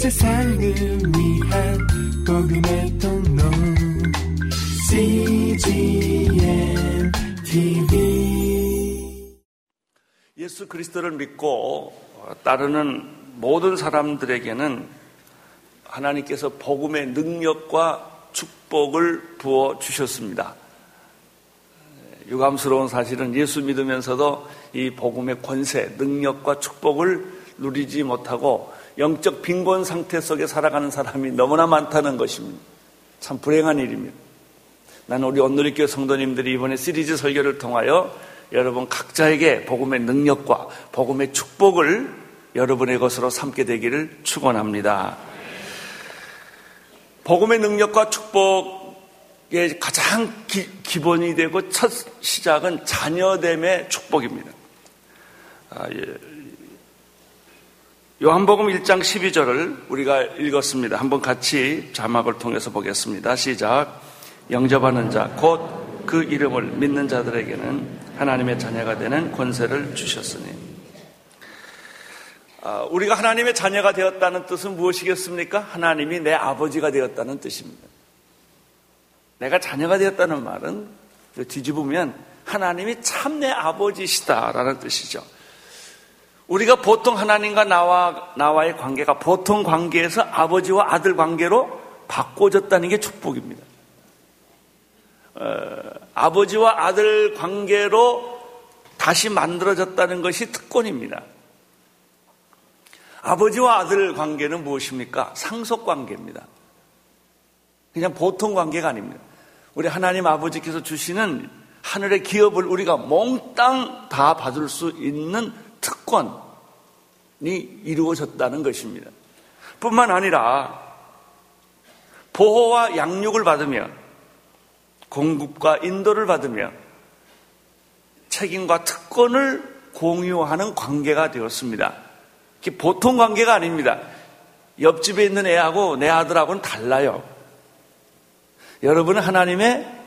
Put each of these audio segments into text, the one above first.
세상을 위한 복음의 통로 CGM TV 예수 그리스도를 믿고 따르는 모든 사람들에게는 하나님께서 복음의 능력과 축복을 부어 주셨습니다. 유감스러운 사실은 예수 믿으면서도 이 복음의 권세, 능력과 축복을 누리지 못하고 영적 빈곤 상태 속에 살아가는 사람이 너무나 많다는 것입니다. 참 불행한 일입니다. 나는 우리 온누리교 성도님들이 이번에 시리즈 설교를 통하여 여러분 각자에게 복음의 능력과 복음의 축복을 여러분의 것으로 삼게 되기를 축원합니다. 복음의 능력과 축복의 가장 기, 본이 되고 첫 시작은 자녀됨의 축복입니다. 아, 예. 요한복음 1장 12절을 우리가 읽었습니다. 한번 같이 자막을 통해서 보겠습니다. 시작. 영접하는 자, 곧 그 이름을 믿는 자들에게는 하나님의 자녀가 되는 권세를 주셨으니. 아, 우리가 하나님의 자녀가 되었다는 뜻은 무엇이겠습니까? 하나님이 내 아버지가 되었다는 뜻입니다. 내가 자녀가 되었다는 말은 뒤집으면 하나님이 참 내 아버지시다라는 뜻이죠. 우리가 보통 하나님과 나와, 나와의 관계가 보통 관계에서 아버지와 아들 관계로 바꿔졌다는 게 축복입니다. 어, 아버지와 아들 관계로 다시 만들어졌다는 것이 특권입니다. 아버지와 아들 관계는 무엇입니까? 상속 관계입니다. 그냥 보통 관계가 아닙니다. 우리 하나님 아버지께서 주시는 하늘의 기업을 우리가 몽땅 다 받을 수 있는 특권이 이루어졌다는 것입니다. 뿐만 아니라 보호와 양육을 받으며 공급과 인도를 받으며 책임과 특권을 공유하는 관계가 되었습니다. 보통 관계가 아닙니다. 옆집에 있는 애하고 내 아들하고는 달라요. 여러분은 하나님의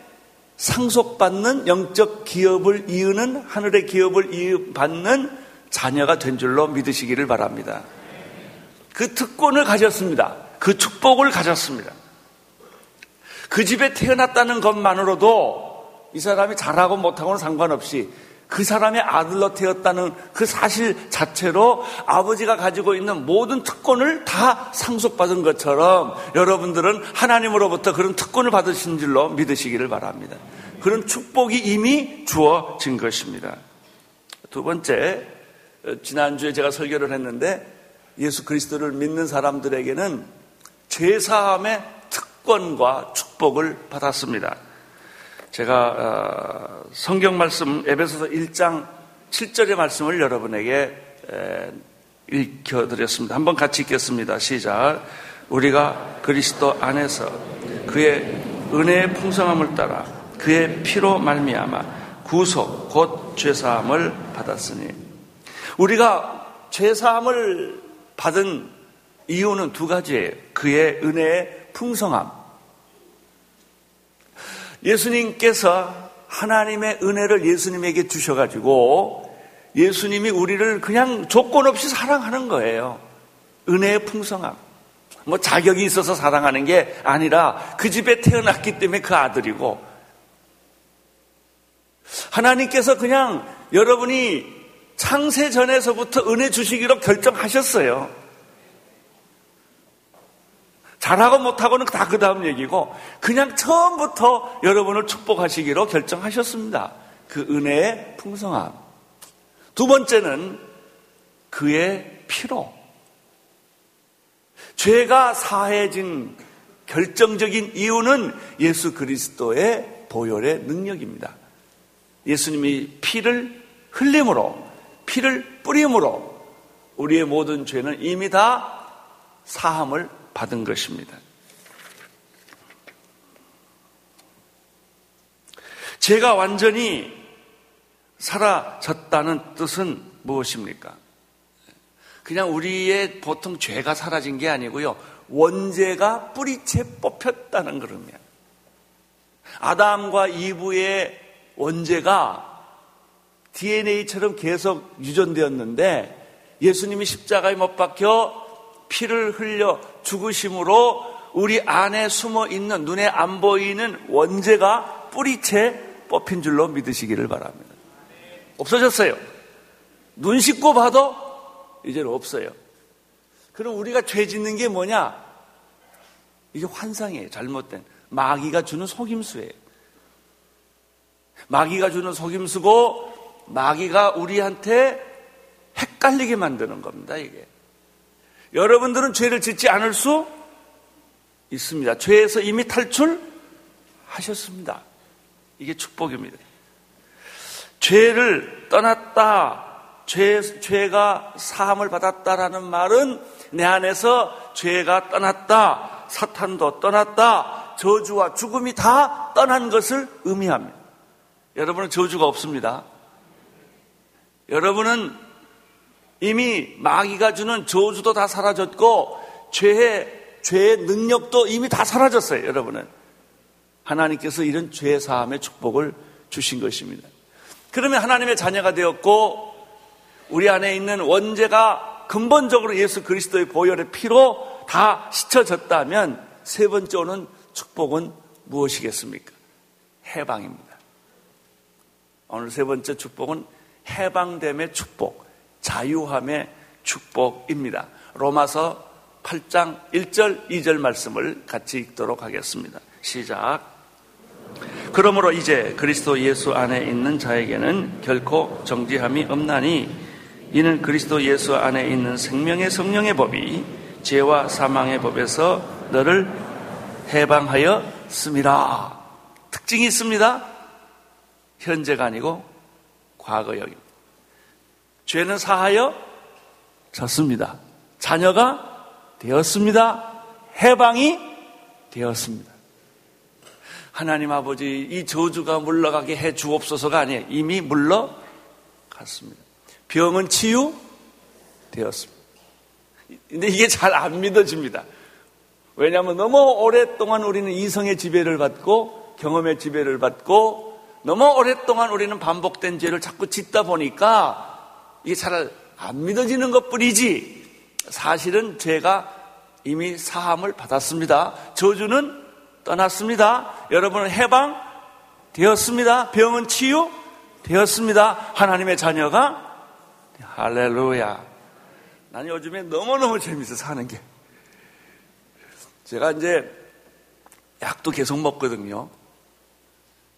상속받는 영적 기업을 이으는 하늘의 기업을 받는 자녀가 된 줄로 믿으시기를 바랍니다. 그 특권을 가졌습니다. 그 축복을 가졌습니다. 그 집에 태어났다는 것만으로도 이 사람이 잘하고 못하고는 상관없이 그 사람의 아들로 태었다는 그 사실 자체로 아버지가 가지고 있는 모든 특권을 다 상속받은 것처럼 여러분들은 하나님으로부터 그런 특권을 받으신 줄로 믿으시기를 바랍니다. 그런 축복이 이미 주어진 것입니다. 두 번째, 지난주에 제가 설교를 했는데 예수 그리스도를 믿는 사람들에게는 죄사함의 특권과 축복을 받았습니다. 제가 어, 성경 말씀 에베소서 1장 7절의 말씀을 여러분에게 읽혀드렸습니다. 한번 같이 읽겠습니다. 시작. 우리가 그리스도 안에서 그의 은혜의 풍성함을 따라 그의 피로 말미암아 구속 곧 죄사함을 받았으니 우리가 죄사함을 받은 이유는 두 가지예요. 그의 은혜의 풍성함 예수님께서 하나님의 은혜를 예수님에게 주셔가지고 예수님이 우리를 그냥 조건 없이 사랑하는 거예요. 은혜의 풍성함. 뭐 자격이 있어서 사랑하는 게 아니라 그 집에 태어났기 때문에 그 아들이고 하나님께서 그냥 여러분이 창세 전에서부터 은혜 주시기로 결정하셨어요. 잘하고 못하고는 다 그 다음 얘기고 그냥 처음부터 여러분을 축복하시기로 결정하셨습니다. 그 은혜의 풍성함. 두 번째는 그의 피로. 죄가 사해진 결정적인 이유는 예수 그리스도의 보혈의 능력입니다. 예수님이 피를 흘림으로, 피를 뿌림으로 우리의 모든 죄는 이미 다 사함을 받은 것입니다. 제가 완전히 사라졌다는 뜻은 무엇입니까? 그냥 우리의 보통 죄가 사라진 게 아니고요. 원죄가 뿌리채 뽑혔다는 그러면. 아담과 이브의 원죄가 DNA처럼 계속 유전되었는데 예수님이 십자가에 못 박혀 피를 흘려 죽으심으로 우리 안에 숨어 있는 눈에 안 보이는 원죄가 뿌리채 뽑힌 줄로 믿으시기를 바랍니다. 없어졌어요. 눈 씻고 봐도 이제는 없어요. 그럼 우리가 죄 짓는 게 뭐냐? 이게 환상이에요. 잘못된. 마귀가 주는 속임수예요. 마귀가 주는 속임수고 마귀가 우리한테 헷갈리게 만드는 겁니다, 이게. 여러분들은 죄를 짓지 않을 수 있습니다. 죄에서 이미 탈출하셨습니다. 이게 축복입니다. 죄를 떠났다, 죄, 죄가 사함을 받았다라는 말은 내 안에서 죄가 떠났다, 사탄도 떠났다, 저주와 죽음이 다 떠난 것을 의미합니다. 여러분은 저주가 없습니다. 여러분은 이미 마귀가 주는 저주도 다 사라졌고 죄의 죄의 능력도 이미 다 사라졌어요, 여러분은. 하나님께서 이런 죄 사함의 축복을 주신 것입니다. 그러면 하나님의 자녀가 되었고 우리 안에 있는 원죄가 근본적으로 예수 그리스도의 보혈의 피로 다 씻어졌다면 세 번째 오는 축복은 무엇이겠습니까? 해방입니다. 오늘 세 번째 축복은 해방됨의 축복, 자유함의 축복입니다. 로마서 8장 1절, 2절 말씀을 같이 읽도록 하겠습니다. 시작. 그러므로 이제 그리스도 예수 안에 있는 자에게는 결코 정지함이 없나니 이는 그리스도 예수 안에 있는 생명의 성령의 법이 죄와 사망의 법에서 너를 해방하였습니다. 특징이 있습니다. 현재가 아니고 과거형입니다. 죄는 사하여 졌습니다. 자녀가 되었습니다. 해방이 되었습니다. 하나님 아버지 이 저주가 물러가게 해 주옵소서가 아니에요. 이미 물러갔습니다. 병은 치유되었습니다. 근데 이게 잘 안 믿어집니다. 왜냐하면 너무 오랫동안 우리는 이성의 지배를 받고 경험의 지배를 받고 너무 오랫동안 우리는 반복된 죄를 자꾸 짓다 보니까 이게 잘 안 믿어지는 것 뿐이지 사실은 죄가 이미 사함을 받았습니다. 저주는 떠났습니다. 여러분은 해방 되었습니다. 병은 치유 되었습니다. 하나님의 자녀가 할렐루야. 난 요즘에 너무너무 재밌어 사는 게. 제가 이제 약도 계속 먹거든요.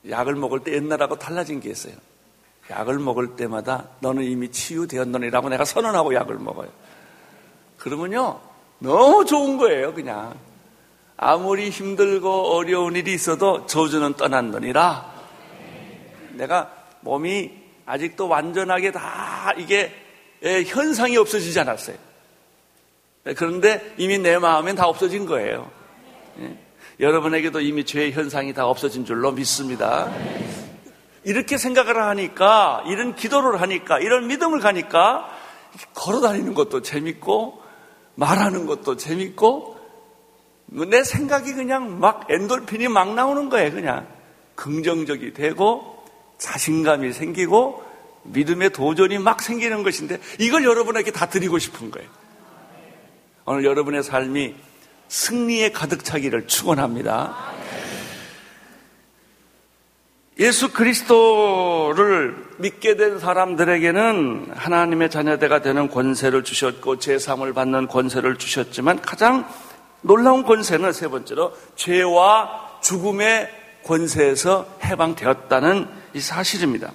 약을 먹을 때 옛날하고 달라진 게 있어요. 약을 먹을 때마다 너는 이미 치유되었노니라고 내가 선언하고 약을 먹어요. 그러면요, 너무 좋은 거예요, 그냥. 아무리 힘들고 어려운 일이 있어도 저주는 떠났노니라. 내가 몸이 아직도 완전하게 다 이게 예, 현상이 없어지지 않았어요. 그런데 이미 내 마음엔 다 없어진 거예요. 예. 여러분에게도 이미 죄의 현상이 다 없어진 줄로 믿습니다. 이렇게 생각을 하니까, 이런 기도를 하니까, 이런 믿음을 가니까, 걸어 다니는 것도 재밌고, 말하는 것도 재밌고, 내 생각이 그냥 막 엔돌핀이 막 나오는 거예요, 그냥. 긍정적이 되고, 자신감이 생기고, 믿음의 도전이 막 생기는 것인데, 이걸 여러분에게 다 드리고 싶은 거예요. 오늘 여러분의 삶이 승리에 가득 차기를 축원합니다. 예수 그리스도를 믿게 된 사람들에게는 하나님의 자녀대가 되는 권세를 주셨고 제삼을 받는 권세를 주셨지만 가장 놀라운 권세는 세 번째로 죄와 죽음의 권세에서 해방되었다는 이 사실입니다.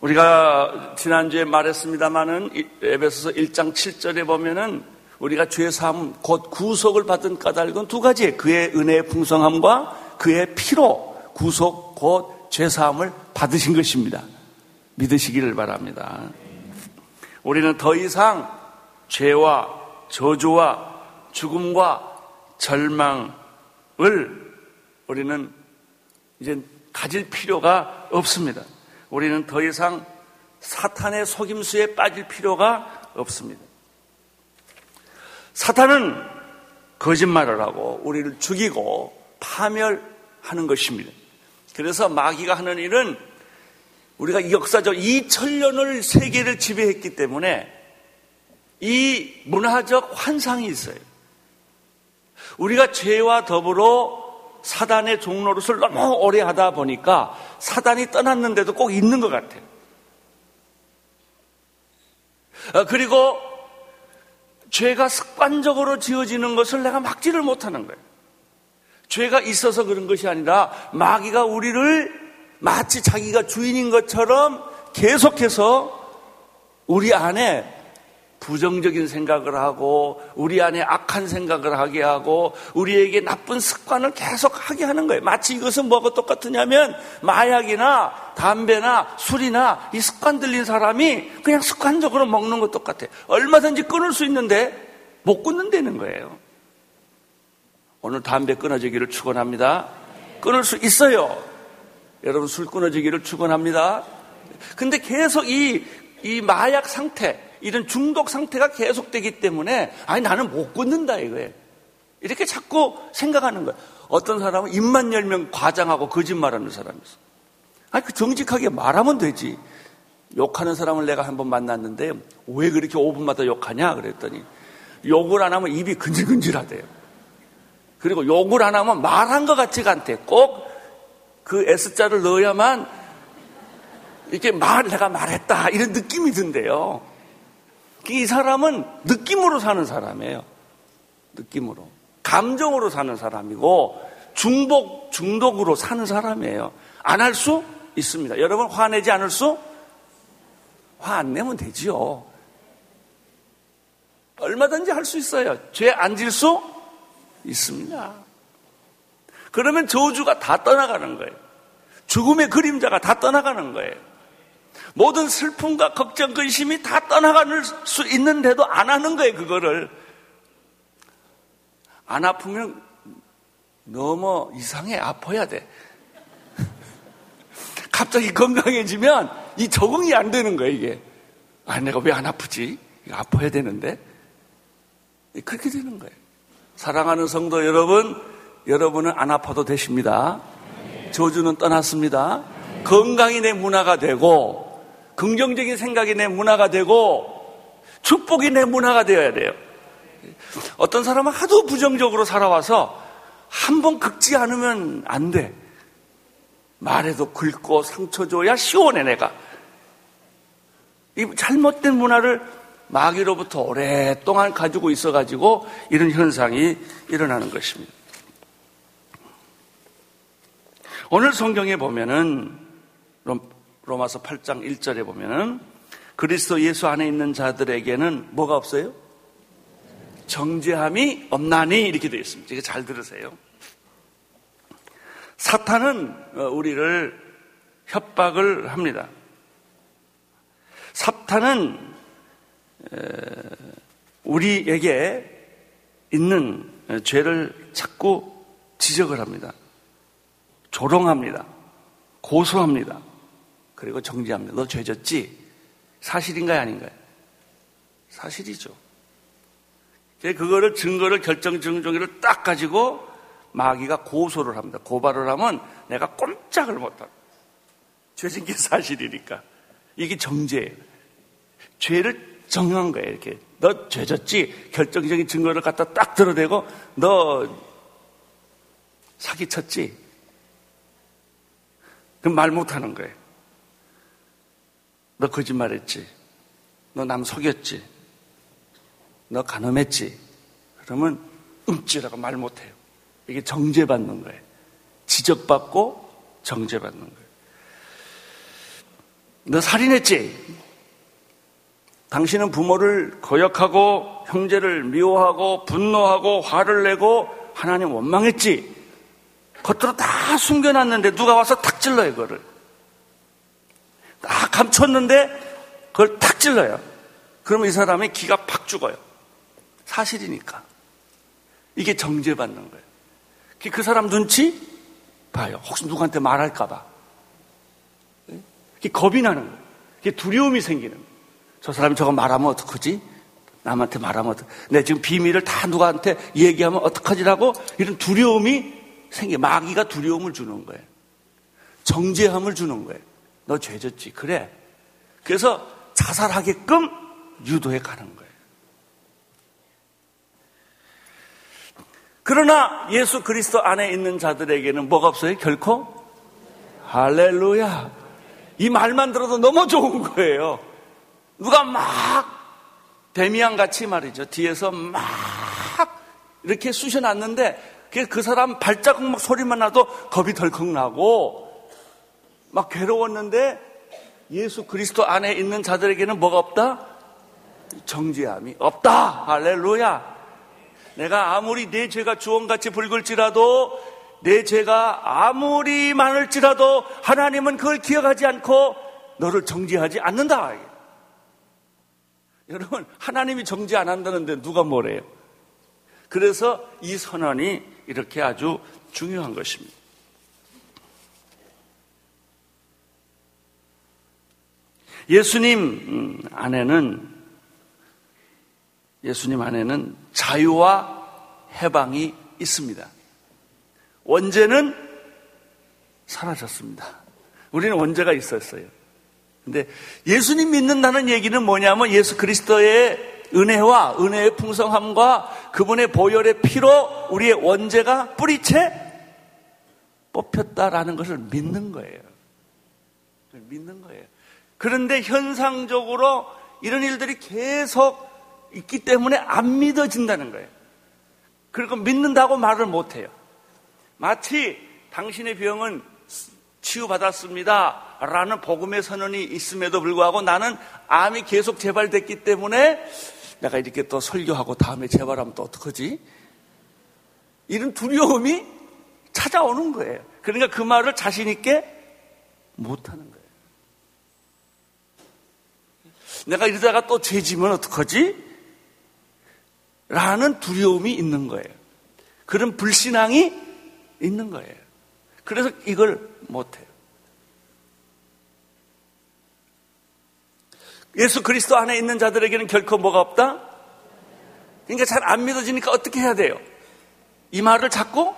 우리가 지난주에 말했습니다마는 에베소서 1장 7절에 보면은 우리가 죄 사함 곧 구속을 받은 까닭은 두 가지 그의 은혜의 풍성함과 그의 피로 구속 곧 죄 사함을 받으신 것입니다. 믿으시기를 바랍니다. 우리는 더 이상 죄와 저주와 죽음과 절망을 우리는 이제 가질 필요가 없습니다. 우리는 더 이상 사탄의 속임수에 빠질 필요가 없습니다. 사탄은 거짓말을 하고 우리를 죽이고 파멸하는 것입니다. 그래서 마귀가 하는 일은 우리가 역사적 2천년을 세계를 지배했기 때문에 이 문화적 환상이 있어요. 우리가 죄와 더불어 사단의 종로릇을 너무 오래 하다 보니까 사단이 떠났는데도 꼭 있는 것 같아요. 어, 그리고 죄가 습관적으로 지어지는 것을 내가 막지를 못하는 거예요. 죄가 있어서 그런 것이 아니라 마귀가 우리를 마치 자기가 주인인 것처럼 계속해서 우리 안에 부정적인 생각을 하고 우리 안에 악한 생각을 하게 하고 우리에게 나쁜 습관을 계속 하게 하는 거예요. 마치 이것은 뭐가 똑같으냐면 마약이나 담배나 술이나 이 습관 들린 사람이 그냥 습관적으로 먹는 것 똑같아요. 얼마든지 끊을 수 있는데 못 끊는다는 거예요. 오늘 담배 끊어지기를 축원합니다. 끊을 수 있어요. 여러분 술 끊어지기를 축원합니다. 근데 계속 이, 이 마약 상태, 이런 중독 상태가 계속되기 때문에 아니 나는 못 끊는다 이거예요. 이렇게 자꾸 생각하는 거예요. 어떤 사람은 입만 열면 과장하고 거짓말하는 사람이 있어. 아니 그 정직하게 말하면 되지. 욕하는 사람을 내가 한번 만났는데 왜 그렇게 5분마다 욕하냐 그랬더니 욕을 안 하면 입이 근질근질하대요. 그리고 욕을 안 하면 말한 것 같지가 않대. 꼭 그 S자를 넣어야만 이렇게 말, 내가 말했다. 이런 느낌이 든대요. 이 사람은 느낌으로 사는 사람이에요. 느낌으로. 감정으로 사는 사람이고, 중복, 중독으로 사는 사람이에요. 안 할 수 있습니다. 여러분, 화내지 않을 수? 화 안 내면 되지요. 얼마든지 할 수 있어요. 죄 안 질 수 있습니다. 그러면 저주가 다 떠나가는 거예요. 죽음의 그림자가 다 떠나가는 거예요. 모든 슬픔과 걱정, 근심이 다 떠나갈 수 있는데도 안 하는 거예요, 그거를. 안 아프면 너무 이상해. 아파야 돼. 갑자기 건강해지면 이 적응이 안 되는 거예요, 이게. 아, 내가 왜 안 아프지? 아파야 되는데. 그렇게 되는 거예요. 사랑하는 성도 여러분, 여러분은 안 아파도 되십니다. 저주는 떠났습니다. 건강이 내 문화가 되고, 긍정적인 생각이 내 문화가 되고 축복이 내 문화가 되어야 돼요. 어떤 사람은 하도 부정적으로 살아와서 한 번 긁지 않으면 안 돼. 말에도 긁고 상처 줘야 시원해 내가. 이 잘못된 문화를 마귀로부터 오랫동안 가지고 있어가지고 이런 현상이 일어나는 것입니다. 오늘 성경에 보면은 로마서 8장 1절에 보면은 그리스도 예수 안에 있는 자들에게는 뭐가 없어요? 정죄함이 없나니 이렇게 되어 있습니다. 이거 잘 들으세요. 사탄은 어, 우리를 협박을 합니다. 사탄은 우리에게 있는 죄를 자꾸 지적을 합니다. 조롱합니다. 고소합니다. 그리고 정지합니다. 너 죄졌지? 사실인가요? 아닌가요? 사실이죠. 그거를 증거를 결정 증종기를 딱 가지고 마귀가 고소를 합니다. 고발을 하면 내가 꼼짝을 못하고 죄진 게 사실이니까 이게 정죄예요. 죄를 정한 거예요. 이렇게 너 죄졌지? 결정적인 증거를 갖다 딱 들어대고 너 사기쳤지? 그럼 말 못하는 거예요. 너 거짓말했지. 너 남 속였지. 너 간음했지. 그러면 음찌라고 말 못해요. 이게 정죄받는 거예요. 지적받고 정죄받는 거예요. 너 살인했지. 당신은 부모를 거역하고 형제를 미워하고 분노하고 화를 내고 하나님 원망했지. 겉으로 다 숨겨놨는데 누가 와서 탁 찔러요, 그거를. 다 감췄는데 그걸 탁 찔러요. 그러면 이 사람의 기가 팍 죽어요. 사실이니까. 이게 정죄받는 거예요. 그 사람 눈치 봐요. 혹시 누구한테 말할까봐. 겁이 나는 거예요. 두려움이 생기는 거예요. 저 사람이 저거 말하면 어떡하지? 남한테 말하면 어떡 내 지금 비밀을 다 누구한테 얘기하면 어떡하지라고 이런 두려움이 생겨. 마귀가 두려움을 주는 거예요. 정죄함을 주는 거예요. 너 죄졌지. 그래. 그래서 자살하게끔 유도해 가는 거예요. 그러나 예수 그리스도 안에 있는 자들에게는 뭐가 없어요? 결코? 할렐루야. 이 말만 들어도 너무 좋은 거예요. 누가 막 데미안 같이 말이죠. 뒤에서 막 이렇게 쑤셔놨는데 그, 그 사람 발자국 막 소리만 나도 겁이 덜컥 나고 막 괴로웠는데 예수 그리스도 안에 있는 자들에게는 뭐가 없다? 정죄함이 없다. 할렐루야. 내가 아무리 내 죄가 주원같이 붉을지라도 내 죄가 아무리 많을지라도 하나님은 그걸 기억하지 않고 너를 정죄하지 않는다. 여러분, 하나님이 정죄 안 한다는데 누가 뭐래요? 그래서 이 선언이 이렇게 아주 중요한 것입니다. 예수님 음, 안에는 예수님 안에는 자유와 해방이 있습니다. 원죄는 사라졌습니다. 우리는 원죄가 있었어요. 근데 예수님 믿는다는 얘기는 뭐냐면 예수 그리스도의 은혜와 은혜의 풍성함과 그분의 보혈의 피로 우리의 원죄가 뿌리채 뽑혔다라는 것을 믿는 거예요. 믿는 거예요. 그런데 현상적으로 이런 일들이 계속 있기 때문에 안 믿어진다는 거예요. 그리고 믿는다고 말을 못 해요. 마치 당신의 병은 치유받았습니다. 라는 복음의 선언이 있음에도 불구하고 나는 암이 계속 재발됐기 때문에 내가 이렇게 또 설교하고 다음에 재발하면 또 어떡하지? 이런 두려움이 찾아오는 거예요. 그러니까 그 말을 자신있게 못하는 거예요. 내가 이러다가 또 죄지면 어떡하지? 라는 두려움이 있는 거예요. 그런 불신앙이 있는 거예요. 그래서 이걸 못해요. 예수 그리스도 안에 있는 자들에게는 결코 뭐가 없다? 그러니까 잘 안 믿어지니까 어떻게 해야 돼요? 이 말을 자꾸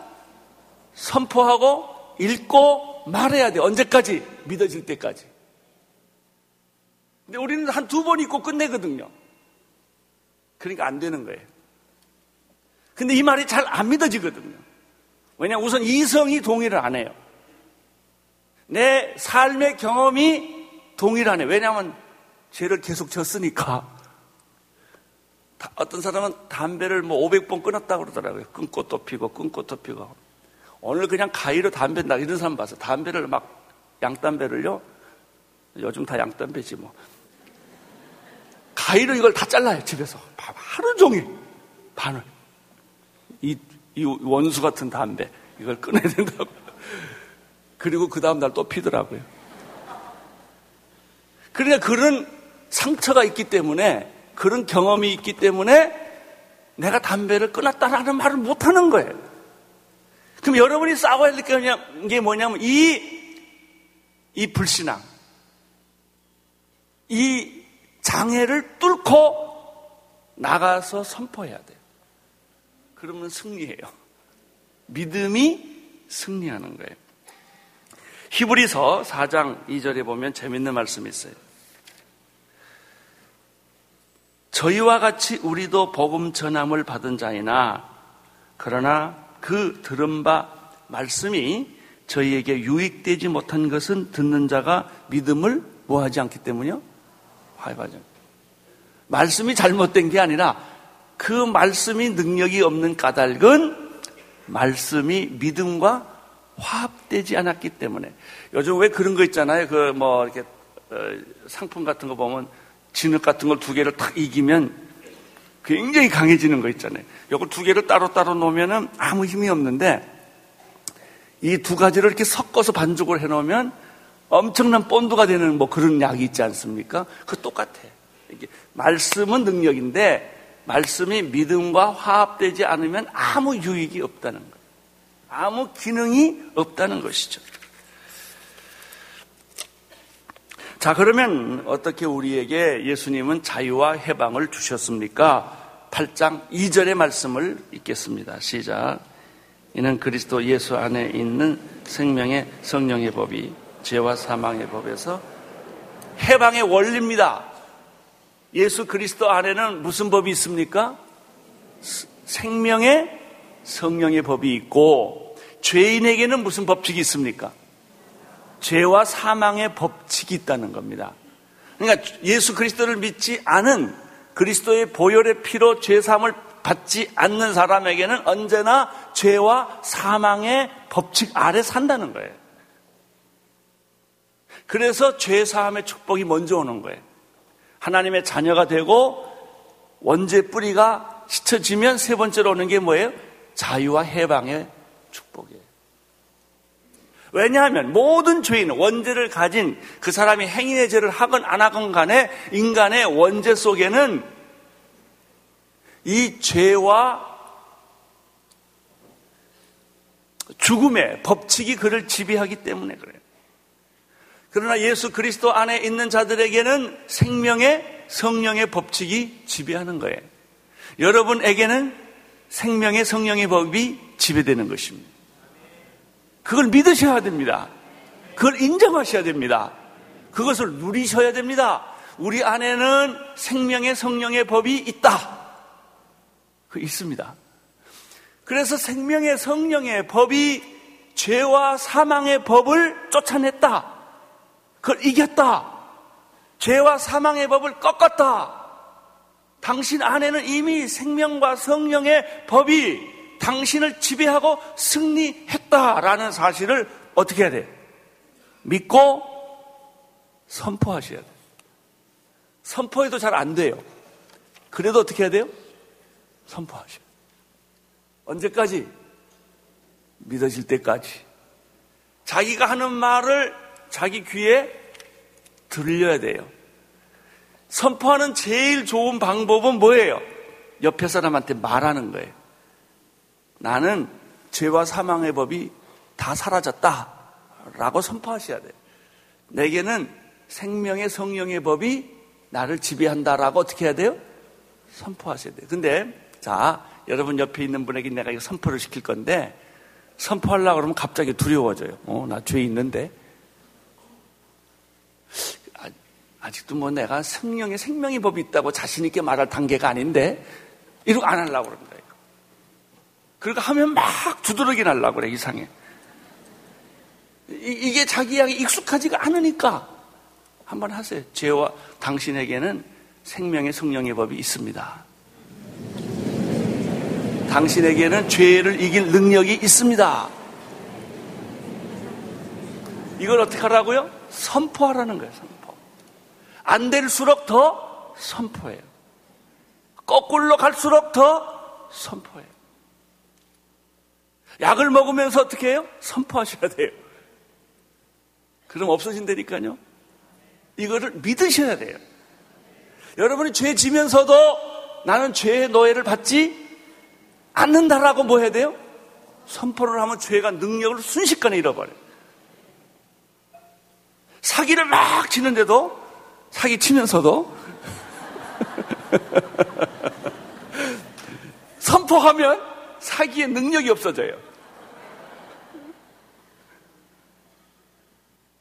선포하고 읽고 말해야 돼. 언제까지? 믿어질 때까지. 근데 우리는 한 두번 읽고 끝내거든요. 그러니까 안 되는 거예요. 근데 이 말이 잘 안 믿어지거든요. 왜냐하면 우선 이성이 동의를 안 해요. 내 삶의 경험이 동의를 안 해요. 왜냐하면 죄를 계속 졌으니까. 어떤 사람은 담배를 뭐 500번 끊었다고 그러더라고요. 끊고 또 피고, 끊고 또 피고. 오늘 그냥 가위로 담배 나 이런 사람 봤어요. 담배를 막 양담배를요. 요즘 다 양담배지 뭐. 가위로 이걸 다 잘라요, 집에서. 하루 종일. 반을. 이, 이 원수 같은 담배. 이걸 끊어야 된다고. 그리고 그 다음날 또 피더라고요. 그러니까 그런 상처가 있기 때문에, 그런 경험이 있기 때문에 내가 담배를 끊었다라는 말을 못 하는 거예요. 그럼 여러분이 싸워야 될 게 뭐냐면 이, 이 불신앙, 이 장애를 뚫고 나가서 선포해야 돼요. 그러면 승리해요. 믿음이 승리하는 거예요. 히브리서 4장 2절에 보면 재밌는 말씀이 있어요. 저희와 같이 우리도 복음 전함을 받은 자이나 그러나 그 들은 바 말씀이 저희에게 유익되지 못한 것은 듣는 자가 믿음을 뭐하지 않기 때문이요? 화해하지 말씀이 잘못된 게 아니라 그 말씀이 능력이 없는 까닭은 말씀이 믿음과 화합되지 않았기 때문에 요즘 왜 그런 거 있잖아요. 그 뭐 이렇게 어, 상품 같은 거 보면 진흙 같은 걸 두 개를 탁 이기면 굉장히 강해지는 거 있잖아요. 이걸 두 개를 따로따로 놓으면 아무 힘이 없는데 이 두 가지를 이렇게 섞어서 반죽을 해 놓으면 엄청난 본드가 되는 뭐 그런 약이 있지 않습니까? 그 똑같아. 이게 말씀은 능력인데 말씀이 믿음과 화합되지 않으면 아무 유익이 없다는 거예요. 아무 기능이 없다는 것이죠. 자, 그러면 어떻게 우리에게 예수님은 자유와 해방을 주셨습니까? 8장 2절의 말씀을 읽겠습니다. 시작. 이는 그리스도 예수 안에 있는 생명의 성령의 법이 죄와 사망의 법에서 해방의 원리입니다. 예수 그리스도 안에는 무슨 법이 있습니까? 생명의 성령의 법이 있고 죄인에게는 무슨 법칙이 있습니까? 죄와 사망의 법칙이 있다는 겁니다. 그러니까 예수 그리스도를 믿지 않은 그리스도의 보혈의 피로 죄 사함을 받지 않는 사람에게는 언제나 죄와 사망의 법칙 아래 산다는 거예요. 그래서 죄 사함의 축복이 먼저 오는 거예요. 하나님의 자녀가 되고 원죄 뿌리가 씻어지면 세 번째로 오는 게 뭐예요? 자유와 해방의 축복이에요. 왜냐하면 모든 죄인, 원죄를 가진 그 사람이 행위의 죄를 하건 안 하건 간에 인간의 원죄 속에는 이 죄와 죽음의 법칙이 그를 지배하기 때문에 그래요. 그러나 예수 그리스도 안에 있는 자들에게는 생명의 성령의 법칙이 지배하는 거예요. 여러분에게는 생명의 성령의 법이 지배되는 것입니다. 그걸 믿으셔야 됩니다. 그걸 인정하셔야 됩니다. 그것을 누리셔야 됩니다. 우리 안에는 생명의 성령의 법이 있다. 그 있습니다. 그래서 생명의 성령의 법이 죄와 사망의 법을 쫓아냈다. 그걸 이겼다. 죄와 사망의 법을 꺾었다. 당신 안에는 이미 생명과 성령의 법이 당신을 지배하고 승리했다라는 사실을 어떻게 해야 돼? 믿고 선포하셔야 돼. 선포해도 잘 안 돼요. 그래도 어떻게 해야 돼요? 선포하셔. 언제까지? 믿어질 때까지. 자기가 하는 말을 자기 귀에 들려야 돼요. 선포하는 제일 좋은 방법은 뭐예요? 옆에 사람한테 말하는 거예요. 나는 죄와 사망의 법이 다 사라졌다. 라고 선포하셔야 돼요. 내게는 생명의 성령의 법이 나를 지배한다라고 어떻게 해야 돼요? 선포하셔야 돼요. 근데, 자, 여러분 옆에 있는 분에게 내가 이거 선포를 시킬 건데, 선포하려고 그러면 갑자기 두려워져요. 어, 나 죄 있는데. 아직도 뭐 내가 성령의 생명의 법이 있다고 자신있게 말할 단계가 아닌데, 이러고 안 하려고 그럽니다. 그러니까 하면 막 두드러기 날라고 그래, 이상해. 이, 게 자기에게 익숙하지가 않으니까 한번 하세요. 죄와 당신에게는 생명의 성령의 법이 있습니다. 당신에게는 죄를 이길 능력이 있습니다. 이걸 어떻게 하라고요? 선포하라는 거예요, 선포. 안 될수록 더 선포해요. 거꾸로 갈수록 더 선포해요. 약을 먹으면서 어떻게 해요? 선포하셔야 돼요. 그럼 없어진다니까요. 이거를 믿으셔야 돼요. 여러분이 죄 지면서도 나는 죄의 노예를 받지 않는다라고 뭐 해야 돼요? 선포를 하면 죄가 능력을 순식간에 잃어버려요. 사기를 막 치는데도 사기 치면서도 선포하면 사기의 능력이 없어져요.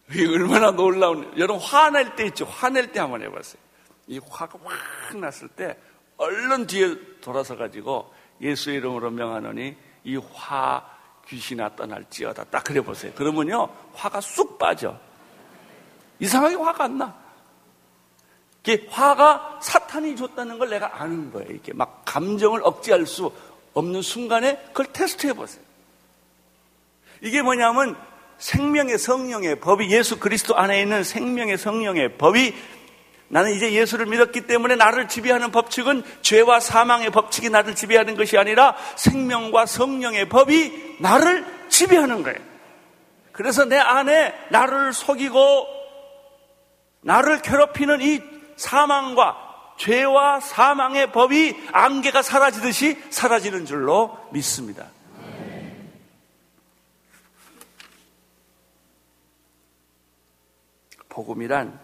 이게 얼마나 놀라운, 여러분 화낼 때 있죠? 화낼 때 한번 해봤어요. 이 화가 확 났을 때 얼른 뒤에 돌아서 가지고 예수 이름으로 명하노니 이 화 귀신아 떠날지어다. 딱 그래 보세요. 그러면요, 화가 쑥 빠져. 이상하게 화가 안 나. 이게 화가 사탄이 줬다는 걸 내가 아는 거예요. 이렇게 막 감정을 억제할 수 없는 순간에 그걸 테스트 해 보세요. 이게 뭐냐면 생명의 성령의 법이 예수 그리스도 안에 있는 생명의 성령의 법이 나는 이제 예수를 믿었기 때문에 나를 지배하는 법칙은 죄와 사망의 법칙이 나를 지배하는 것이 아니라 생명과 성령의 법이 나를 지배하는 거예요. 그래서 내 안에 나를 속이고 나를 괴롭히는 이 사망과 죄와 사망의 법이 안개가 사라지듯이 사라지는 줄로 믿습니다. 복음이란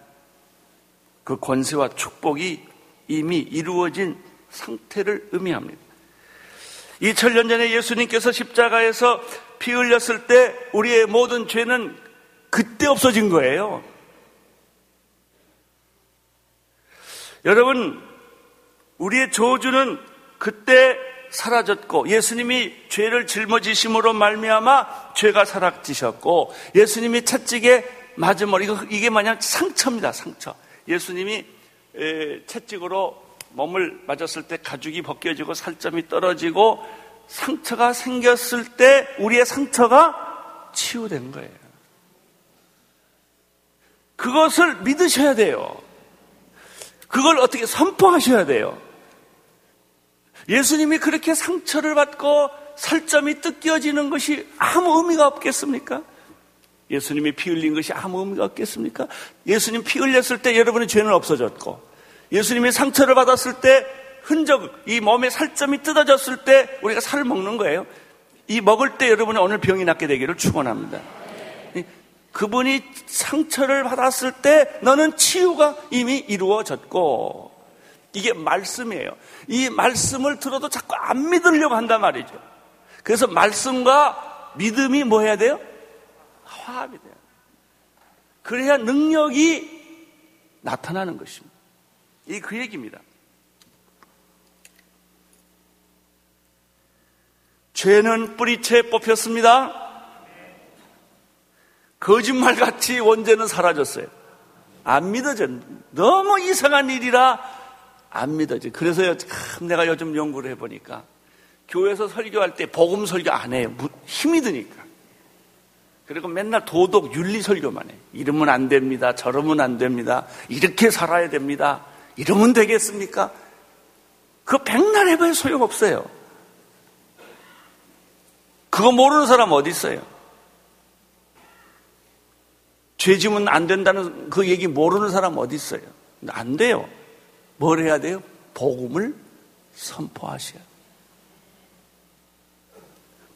그 권세와 축복이 이미 이루어진 상태를 의미합니다. 2000년 전에 예수님께서 십자가에서 피 흘렸을 때 우리의 모든 죄는 그때 없어진 거예요. 여러분, 우리의 저주는 그때 사라졌고 예수님이 죄를 짊어지심으로 말미암아 죄가 사라지셨고 예수님이 채찍에 맞음을 이거 이게 마냥 상처입니다 상처 예수님이 채찍으로 몸을 맞았을 때 가죽이 벗겨지고 살점이 떨어지고 상처가 생겼을 때 우리의 상처가 치유된 거예요. 그것을 믿으셔야 돼요. 그걸 어떻게 선포하셔야 돼요. 예수님이 그렇게 상처를 받고 살점이 뜯겨지는 것이 아무 의미가 없겠습니까? 예수님이 피 흘린 것이 아무 의미가 없겠습니까? 예수님 피 흘렸을 때 여러분의 죄는 없어졌고, 예수님이 상처를 받았을 때 흔적, 이 몸에 살점이 뜯어졌을 때 우리가 살을 먹는 거예요. 이 먹을 때 여러분이 오늘 병이 낫게 되기를 축원합니다. 그분이 상처를 받았을 때 너는 치유가 이미 이루어졌고 이게 말씀이에요. 이 말씀을 들어도 자꾸 안 믿으려고 한단 말이죠. 그래서 말씀과 믿음이 뭐 해야 돼요? 화합이 돼요. 그래야 능력이 나타나는 것입니다. 이 그 얘기입니다. 죄는 뿌리채 뽑혔습니다. 거짓말같이 원죄는 사라졌어요. 안 믿어져. 너무 이상한 일이라 안 믿어져. 그래서요, 참 내가 요즘 연구를 해보니까 교회에서 설교할 때 복음 설교 안 해요. 힘이 드니까. 그리고 맨날 도덕, 윤리 설교만 해. 이러면 안 됩니다. 저러면 안 됩니다. 이렇게 살아야 됩니다. 이러면 되겠습니까? 그 백날 해봐야 소용없어요. 그거 모르는 사람 어디 있어요? 죄 지면 안 된다는 그 얘기 모르는 사람 어디 있어요? 안 돼요. 뭘 해야 돼요? 복음을 선포하셔야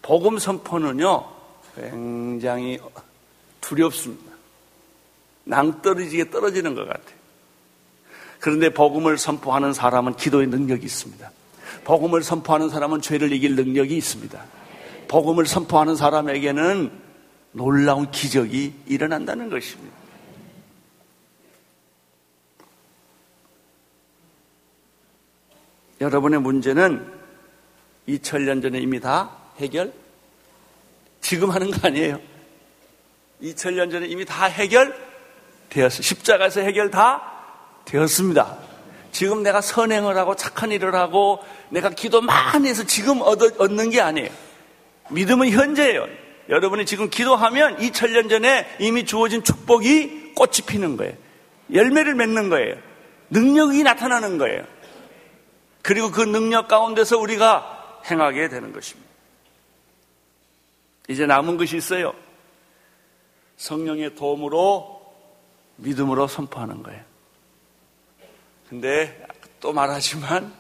복음 선포는요, 굉장히 두렵습니다. 낭떠러지게 떨어지는 것 같아요. 그런데 복음을 선포하는 사람은 기도의 능력이 있습니다. 복음을 선포하는 사람은 죄를 이길 능력이 있습니다. 복음을 선포하는 사람에게는 놀라운 기적이 일어난다는 것입니다. 여러분의 문제는 2000년 전에 이미 다 해결? 지금 하는 거 아니에요. 2000년 전에 이미 다 해결되었어요. 십자가에서 해결 다 되었습니다. 지금 내가 선행을 하고 착한 일을 하고 내가 기도 많이 해서 지금 얻는 게 아니에요. 믿음은 현재예요. 여러분이 지금 기도하면 2000년 전에 이미 주어진 축복이 꽃이 피는 거예요. 열매를 맺는 거예요. 능력이 나타나는 거예요. 그리고 그 능력 가운데서 우리가 행하게 되는 것입니다. 이제 남은 것이 있어요. 성령의 도움으로 믿음으로 선포하는 거예요. 근데 또 말하지만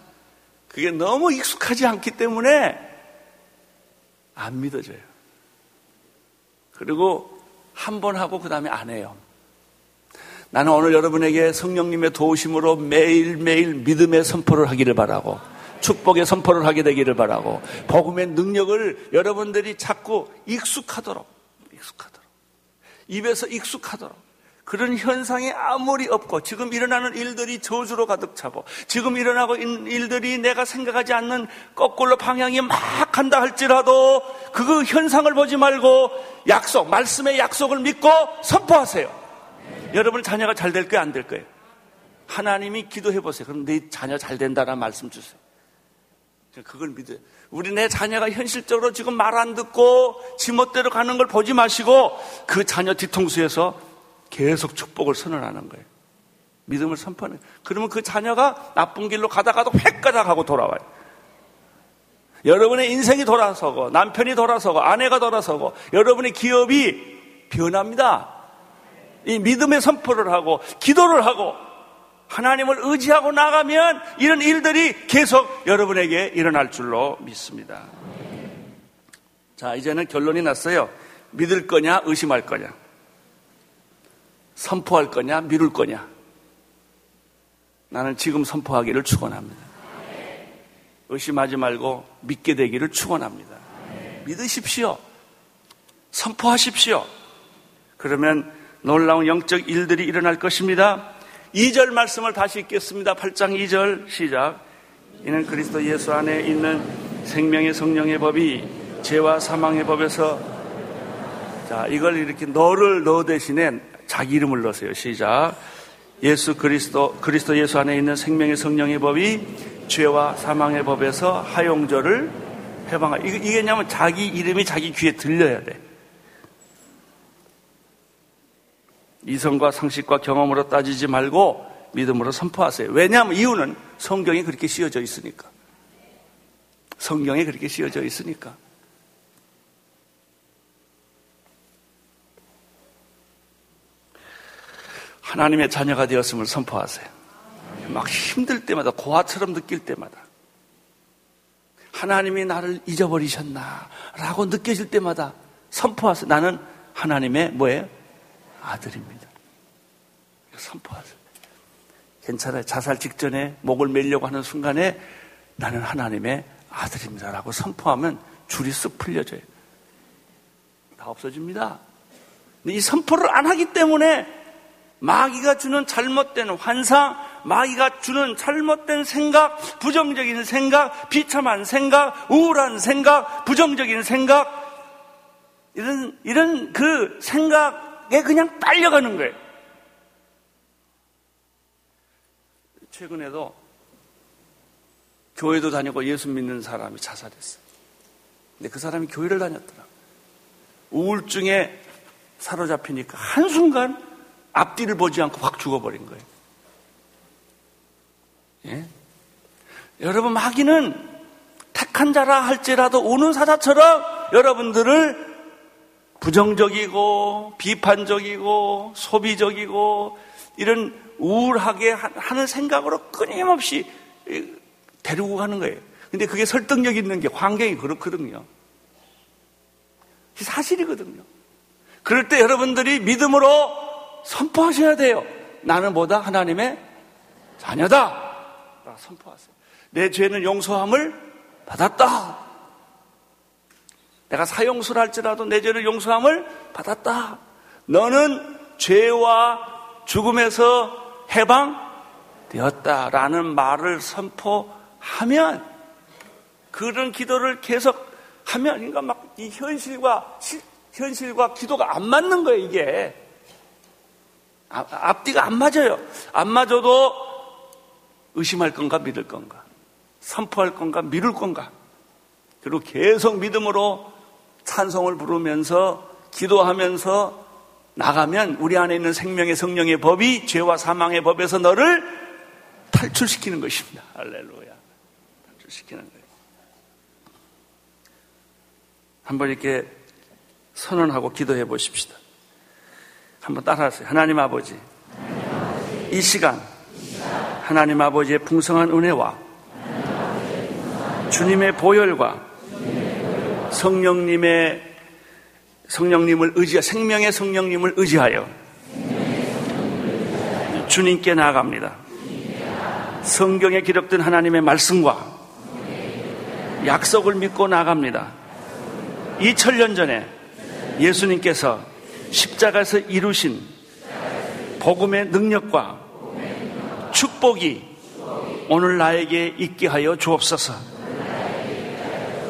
그게 너무 익숙하지 않기 때문에 안 믿어져요. 그리고 한 번 하고 그 다음에 안 해요. 나는 오늘 여러분에게 성령님의 도우심으로 매일매일 믿음의 선포를 하기를 바라고 축복의 선포를 하게 되기를 바라고 복음의 능력을 여러분들이 자꾸 익숙하도록 익숙하도록 입에서 익숙하도록 그런 현상이 아무리 없고 지금 일어나는 일들이 저주로 가득 차고 지금 일어나고 있는 일들이 내가 생각하지 않는 거꾸로 방향이 막 간다 할지라도 그 현상을 보지 말고 약속, 말씀의 약속을 믿고 선포하세요. 여러분 자녀가 잘 될 거예요, 안 될 거예요? 하나님이 기도해 보세요. 그럼 내 자녀 잘 된다라는 말씀 주세요. 그걸 믿어요. 우리 내 자녀가 현실적으로 지금 말 안 듣고 지멋대로 가는 걸 보지 마시고 그 자녀 뒤통수에서 계속 축복을 선언하는 거예요. 믿음을 선포하는 거예요. 그러면 그 자녀가 나쁜 길로 가다가도 획가닥하고 돌아와요. 여러분의 인생이 돌아서고 남편이 돌아서고 아내가 돌아서고 여러분의 기업이 변합니다. 이 믿음의 선포를 하고 기도를 하고 하나님을 의지하고 나가면 이런 일들이 계속 여러분에게 일어날 줄로 믿습니다. 자, 이제는 결론이 났어요. 믿을 거냐, 의심할 거냐. 선포할 거냐, 미룰 거냐. 나는 지금 선포하기를 축원합니다. 의심하지 말고 믿게 되기를 축원합니다. 믿으십시오. 선포하십시오. 그러면 놀라운 영적 일들이 일어날 것입니다. 2절 말씀을 다시 읽겠습니다. 8장 2절 시작. 이는 그리스도 예수 안에 있는 생명의 성령의 법이 죄와 사망의 법에서 자 이걸 이렇게 너를 너 대신에 자기 이름을 넣으세요. 시작. 예수 그리스도 그리스도 예수 안에 있는 생명의 성령의 법이 죄와 사망의 법에서 하용조를 해방하. 이게, 이게 냐면 자기 이름이 자기 귀에 들려야 돼. 이성과 상식과 경험으로 따지지 말고 믿음으로 선포하세요. 왜냐하면 이유는 성경에 그렇게 씌워져 있으니까. 성경에 그렇게 씌워져 있으니까. 하나님의 자녀가 되었음을 선포하세요. 막 힘들 때마다 고아처럼 느낄 때마다 하나님이 나를 잊어버리셨나 라고 느껴질 때마다 선포하세요. 나는 하나님의 뭐예요? 아들입니다. 선포하세요. 괜찮아요. 자살 직전에 목을 매려고 하는 순간에 나는 하나님의 아들입니다라고 선포하면 줄이 쓱 풀려져요. 다 없어집니다. 이 선포를 안 하기 때문에 마귀가 주는 잘못된 환상, 마귀가 주는 잘못된 생각, 부정적인 생각, 비참한 생각, 우울한 생각, 부정적인 생각, 이런, 이런 그 생각에 그냥 딸려가는 거예요. 최근에도 교회도 다니고 예수 믿는 사람이 자살했어요. 근데 그 사람이 교회를 다녔더라. 우울증에 사로잡히니까 한순간 앞뒤를 보지 않고 확 죽어버린 거예요. 예? 여러분, 마귀는 택한 자라 할지라도 우는 사자처럼 여러분들을 부정적이고 비판적이고 소비적이고 이런 우울하게 하는 생각으로 끊임없이 데리고 가는 거예요. 근데 그게 설득력 있는 게 환경이 그렇거든요. 사실이거든요. 그럴 때 여러분들이 믿음으로 선포하셔야 돼요. 나는 보다 하나님의 자녀다. 선포하세요. 내 죄는 용서함을 받았다. 내가 사용수를 할지라도 내 죄를 용서함을 받았다. 너는 죄와 죽음에서 해방되었다라는 말을 선포하면 그런 기도를 계속 하면 그러니까 막 이 현실과 현실과 기도가 안 맞는 거예요 이게 아, 앞뒤가 안 맞아요. 안 맞아도 의심할 건가 믿을 건가 선포할 건가 미룰 건가 그리고 계속 믿음으로 찬송을 부르면서 기도하면서 나가면 우리 안에 있는 생명의 성령의 법이 죄와 사망의 법에서 너를 탈출시키는 것입니다. 할렐루야. 탈출시키는 거예요. 한번 이렇게 선언하고 기도해 보십시다. 한번 따라하세요. 하나님 아버지, 이 시간 하나님 아버지의 풍성한 은혜와 주님의 보혈과 성령님의 성령님을 의지하 생명의 성령님을 의지하여 주님께 나아갑니다. 성경에 기록된 하나님의 말씀과 약속을 믿고 나갑니다. 2000년 전에 예수님께서 십자가에서 이루신 복음의 능력과 축복이 오늘 나에게 있게 하여 주옵소서.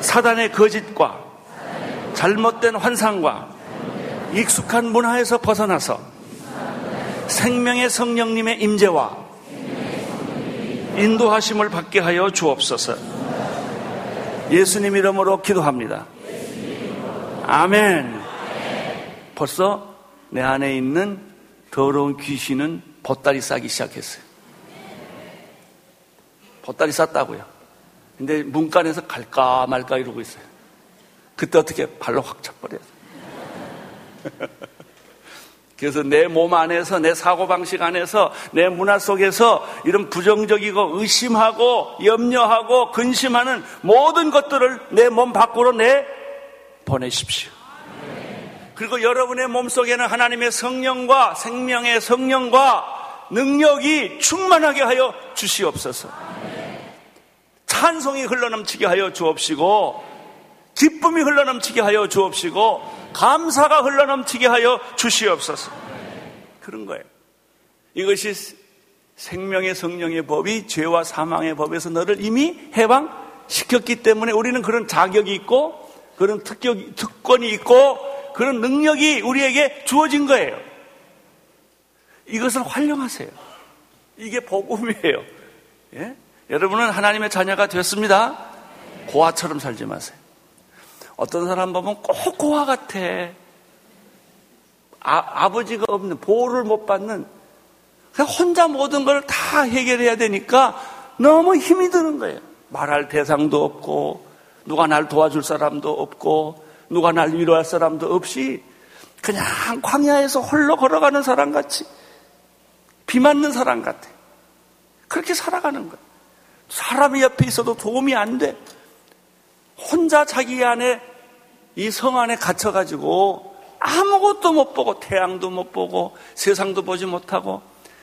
사단의 거짓과 잘못된 환상과 익숙한 문화에서 벗어나서 생명의 성령님의 임재와 인도하심을 받게 하여 주옵소서. 예수님 이름으로 기도합니다. 아멘. 벌써 내 안에 있는 더러운 귀신은 보따리 싸기 시작했어요. 보따리 쌌다고요. 근데 문간에서 갈까 말까 이러고 있어요. 그때 어떻게 발로 확 돼. 그래서 내 몸 안에서, 내 사고방식 안에서, 내 문화 속에서 이런 부정적이고 의심하고 염려하고 근심하는 모든 것들을 내 몸 밖으로 내 보내십시오. 그리고 여러분의 몸 속에는 하나님의 성령과 생명의 성령과 능력이 충만하게 하여 주시옵소서. 찬송이 흘러넘치게 하여 주옵시고 기쁨이 흘러넘치게 하여 주옵시고 감사가 흘러넘치게 하여 주시옵소서. 그런 거예요. 이것이 생명의 성령의 법이 죄와 사망의 법에서 너를 이미 해방 시켰기 때문에 우리는 그런 자격이 있고 그런 특격, 특권이 있고 그런 능력이 우리에게 주어진 거예요. 이것을 활용하세요. 이게 복음이에요. 예? 여러분은 하나님의 자녀가 됐습니다. 고아처럼 살지 마세요. 어떤 사람 보면 꼭 고아 같아. 아, 버지가 없는, 보호를 못 받는, 혼자 모든 걸 다 해결해야 되니까 너무 힘이 드는 거예요. 말할 대상도 없고, 누가 날 도와줄 사람도 없고, 누가 날 위로할 사람도 없이, 그냥 광야에서 홀로 걸어가는 사람 같이, 비 맞는 사람 같아. 그렇게 살아가는 거예요. 사람이 옆에 있어도 도움이 안 돼. 혼자 자기 안에 이 성 안에 갇혀가지고 아무것도 못 보고 태양도 못 보고 세상도 보지 못하고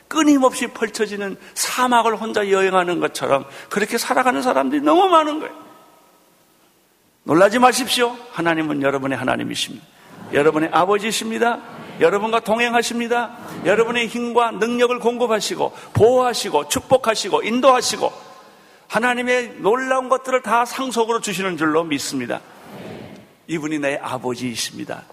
끊임없이 펼쳐지는 사막을 혼자 여행하는 것처럼 그렇게 살아가는 사람들이 너무 많은 거예요. 놀라지 마십시오. 하나님은 여러분의 하나님이십니다. 여러분의 아버지십니다. 여러분과 동행하십니다. 여러분의 힘과 능력을 공급하시고 보호하시고 축복하시고 인도하시고 하나님의 놀라운 것들을 다 상속으로 주시는 줄로 믿습니다. 이분이 내 아버지이십니다.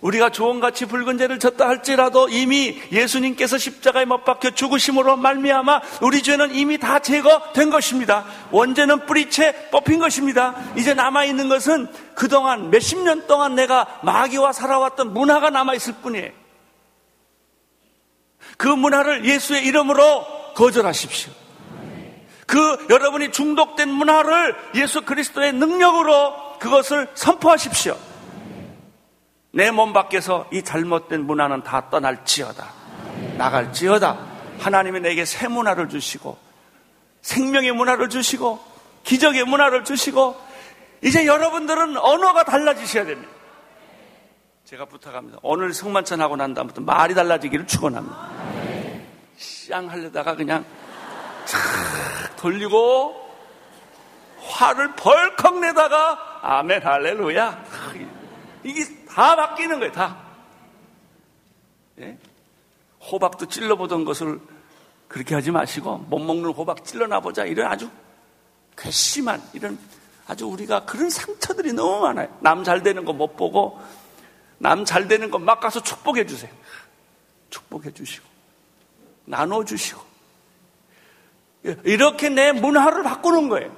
우리가 조언같이 붉은 죄를 졌다 할지라도 이미 예수님께서 십자가에 못 박혀 죽으심으로 말미암아 우리 죄는 이미 다 제거된 것입니다. 원죄는 뿌리채 뽑힌 것입니다. 이제 남아 있는 것은 그동안 몇십 년 동안 내가 마귀와 살아왔던 문화가 남아 있을 뿐이에요. 그 문화를 예수의 이름으로 거절하십시오. 그 여러분이 중독된 문화를 예수 그리스도의 능력으로 그것을 선포하십시오. 내 몸 밖에서 이 잘못된 문화는 다 떠날지어다. 나갈지어다. 하나님이 내게 새 문화를 주시고 생명의 문화를 주시고 기적의 문화를 주시고 이제 여러분들은 언어가 달라지셔야 됩니다. 제가 부탁합니다. 오늘 성만찬 하고 난 다음부터 말이 달라지기를 축원합니다. 쌍 하려다가 그냥 싹 돌리고 화를 벌컥 내다가 아멘 할렐루야 이게 다 바뀌는 거예요 다 예? 호박도 찔러보던 것을 그렇게 하지 마시고 못 먹는 호박 찔러나 보자 이런 아주 괘씸한 이런 아주 우리가 그런 상처들이 너무 많아요 남 잘 되는 거 못 보고 남 잘 되는 거 막 가서 축복해 주세요 축복해 주시고 나눠 주시고 이렇게 내 문화를 바꾸는 거예요.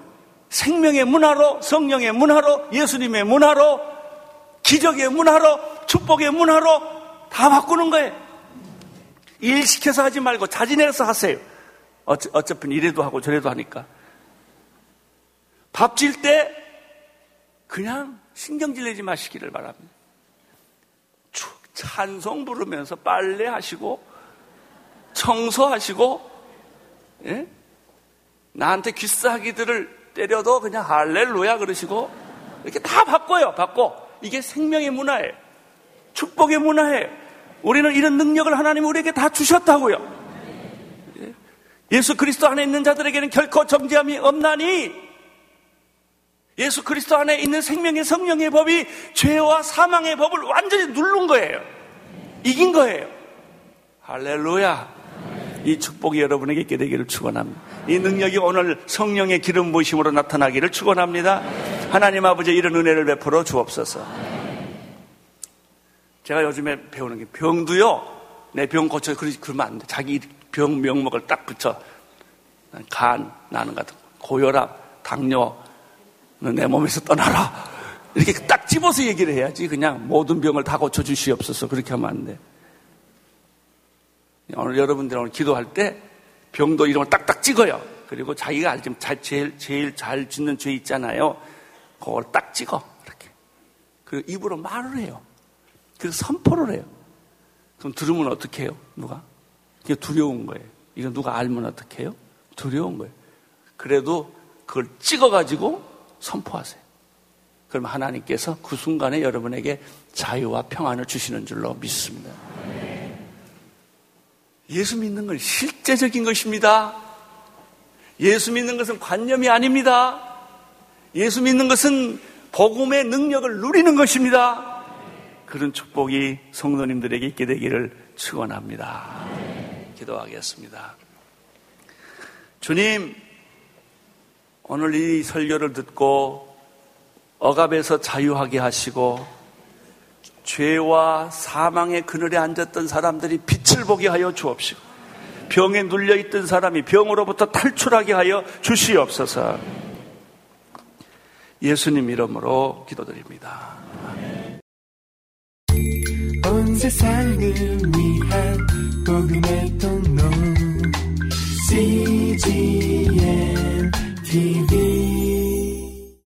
생명의 문화로, 성령의 문화로, 예수님의 문화로, 기적의 문화로, 축복의 문화로 다 바꾸는 거예요. 일 시켜서 하지 말고 자진해서 하세요. 어차, 어차피 이래도 하고 저래도 하니까. 밥 질 때 그냥 신경질 내지 마시기를 바랍니다. 찬송 부르면서 빨래하시고 청소하시고 예? 나한테 귀싸기들을 때려도 그냥 할렐루야 그러시고 이렇게 다 바꿔요. 바꿔. 이게 생명의 문화예요. 축복의 문화예요. 우리는 이런 능력을 하나님 우리에게 다 주셨다고요. 예수 그리스도 안에 있는 자들에게는 결코 정지함이 없나니 예수 그리스도 안에 있는 생명의 성령의 법이 죄와 사망의 법을 완전히 누른 거예요. 이긴 거예요. 할렐루야. 이 축복이 여러분에게 있게 되기를 축원합니다. 이 능력이 오늘 성령의 기름 부심으로 나타나기를 축원합니다. 하나님 아버지 이런 은혜를 베풀어 주옵소서. 제가 요즘에 배우는 게 병도요. 내 병 고쳐 그러면 안 돼. 자기 병 명목을 딱 붙여. 간 나는 같은 고혈압, 당뇨 내 몸에서 떠나라. 이렇게 딱 집어서 얘기를 해야지. 그냥 모든 병을 다 고쳐 주시옵소서. 그렇게 하면 안 돼. 오늘 여러분들 오늘 기도할 때 병도 이름을 딱딱 찍어요. 그리고 자기가 알지 제일, 제일 잘 짓는 죄 있잖아요. 그걸 딱 찍어. 이렇게. 그리고 입으로 말을 해요. 그래서 선포를 해요. 그럼 들으면 어떻게 해요? 누가? 이게 두려운 거예요. 이거 누가 알면 어떻게 해요? 두려운 거예요. 그래도 그걸 찍어가지고 선포하세요. 그러면 하나님께서 그 순간에 여러분에게 자유와 평안을 주시는 줄로 믿습니다. 예수 믿는 건 실제적인 것입니다. 예수 믿는 것은 관념이 아닙니다. 예수 믿는 것은 복음의 능력을 누리는 것입니다. 그런 축복이 성도님들에게 있게 되기를 축원합니다. 기도하겠습니다. 주님, 오늘 이 설교를 듣고 억압에서 자유하게 하시고 죄와 사망의 그늘에 앉았던 사람들이 빛을 보게 하여 주옵시고 병에 눌려 있던 사람이 병으로부터 탈출하게 하여 주시옵소서. 예수님 이름으로 기도드립니다. 온 세상을 위한 복음의 통로 CGM TV